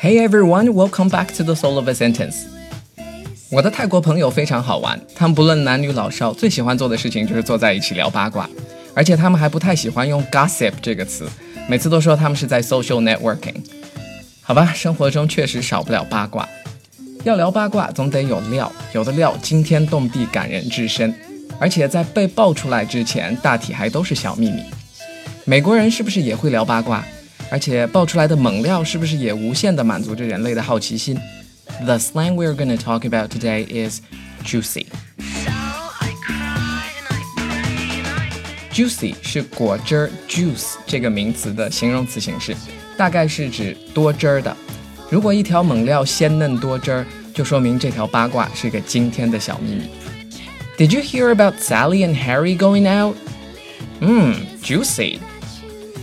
Hey everyone, welcome back to the Soul of a Sentence. 我的泰国朋友非常好玩，他们不论男女老少，最喜欢做的事情就是坐在一起聊八卦，而且他们还不太喜欢用 gossip 这个词，每次都说他们是在 social networking。好吧，生活中确实少不了八卦，要聊八卦总得有料，有的料惊天动地、感人至深，而且在被爆出来之前，大体还都是小秘密。美国人是不是也会聊八卦？而且爆出来的猛料是不是也无限的满足着人类的好奇心？The slang we're going to talk about today is juicy. Juicy 是果汁儿 juice 这个名词的形容词形式，大概是指多汁儿的。如果一条猛料鲜嫩多汁儿，就说明这条八卦是个惊天的小秘密。Did you hear about Sally and Harry going out? 嗯，juicy。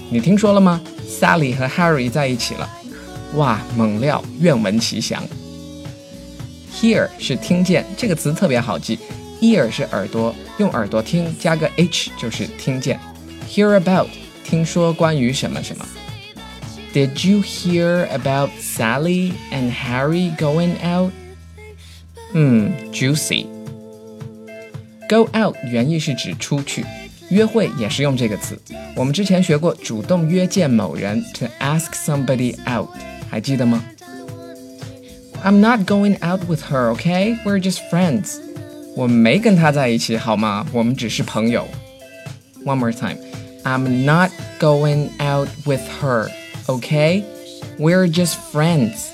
你听说了吗 ？Sally 和 Harry 在一起了，哇，猛料，愿闻其详。Hear 是听见，这个词特别好记。Ear 是耳朵，用耳朵听，加个 h 就是听见。Hear about 听说关于什么什么。Did you hear about Sally and Harry going out？嗯，juicy。Go out 原意是指出去。约会也是用这个词，我们之前学过主动约见某人，to ask somebody out，还记得吗？I'm not going out with her, okay? We're just friends. 我没跟她在一起，好吗？我们只是朋友。One more time. I'm not going out with her, okay? We're just friends.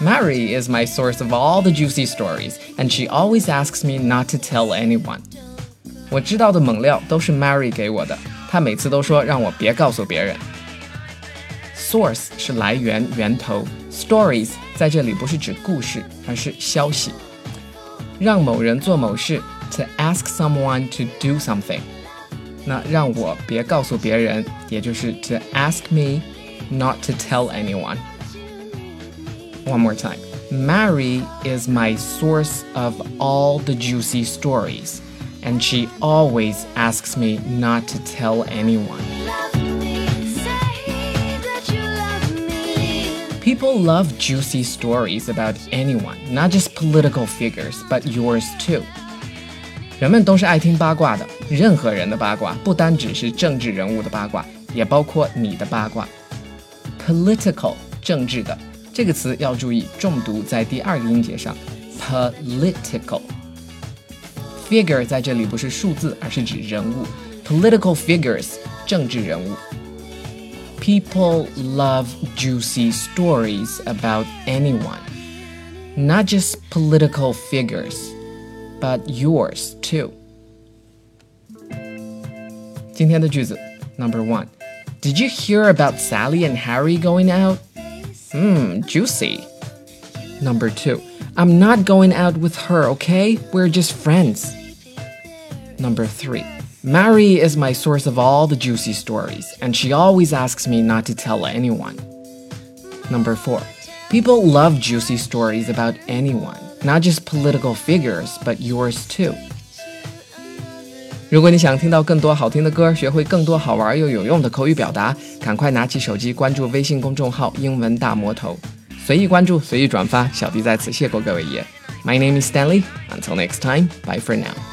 Mary is my source of all the juicy stories, and she always asks me not to tell anyone. 我知道的猛料都是 Mary 给我的，她每次都说让我别告诉别人。Source 是来源、源头，stories 在这里不是指故事，而是消息。让某人做某事，to ask someone to do something。那让我别告诉别人，也就是 to ask me not to tell anyone。one more time. Mary is my source of all the juicy stories, and she always asks me not to tell anyone. People love juicy stories about anyone, not just political figures, but yours too. 人们都是爱听八卦的，任何人的八卦，不单只是政治人物的八卦，也包括你的八卦。Political 政治的。这个词要注意重读在第二个音节上，political。 figure 在这里不是数字，而是指人物，political figures 政治人物。People love juicy stories about anyone, not just political figures, but yours too. 今天的句子 Number one. Did you hear about Sally and Harry going out? Mmm, juicy. Number two, I'm not going out with her, okay? We're just friends. Number three, Mary is my source of all the juicy stories, and she always asks me not to tell anyone. Number four, people love juicy stories about anyone, not just political figures, but yours too. 如果你想听到更多好听的歌，学会更多好玩又有用的口语表达，赶快拿起手机关注微信公众号“英文大魔头”， 随意关注，随意转发。小弟在此谢过各位爷。My name is Stanley. Until next time, bye for now.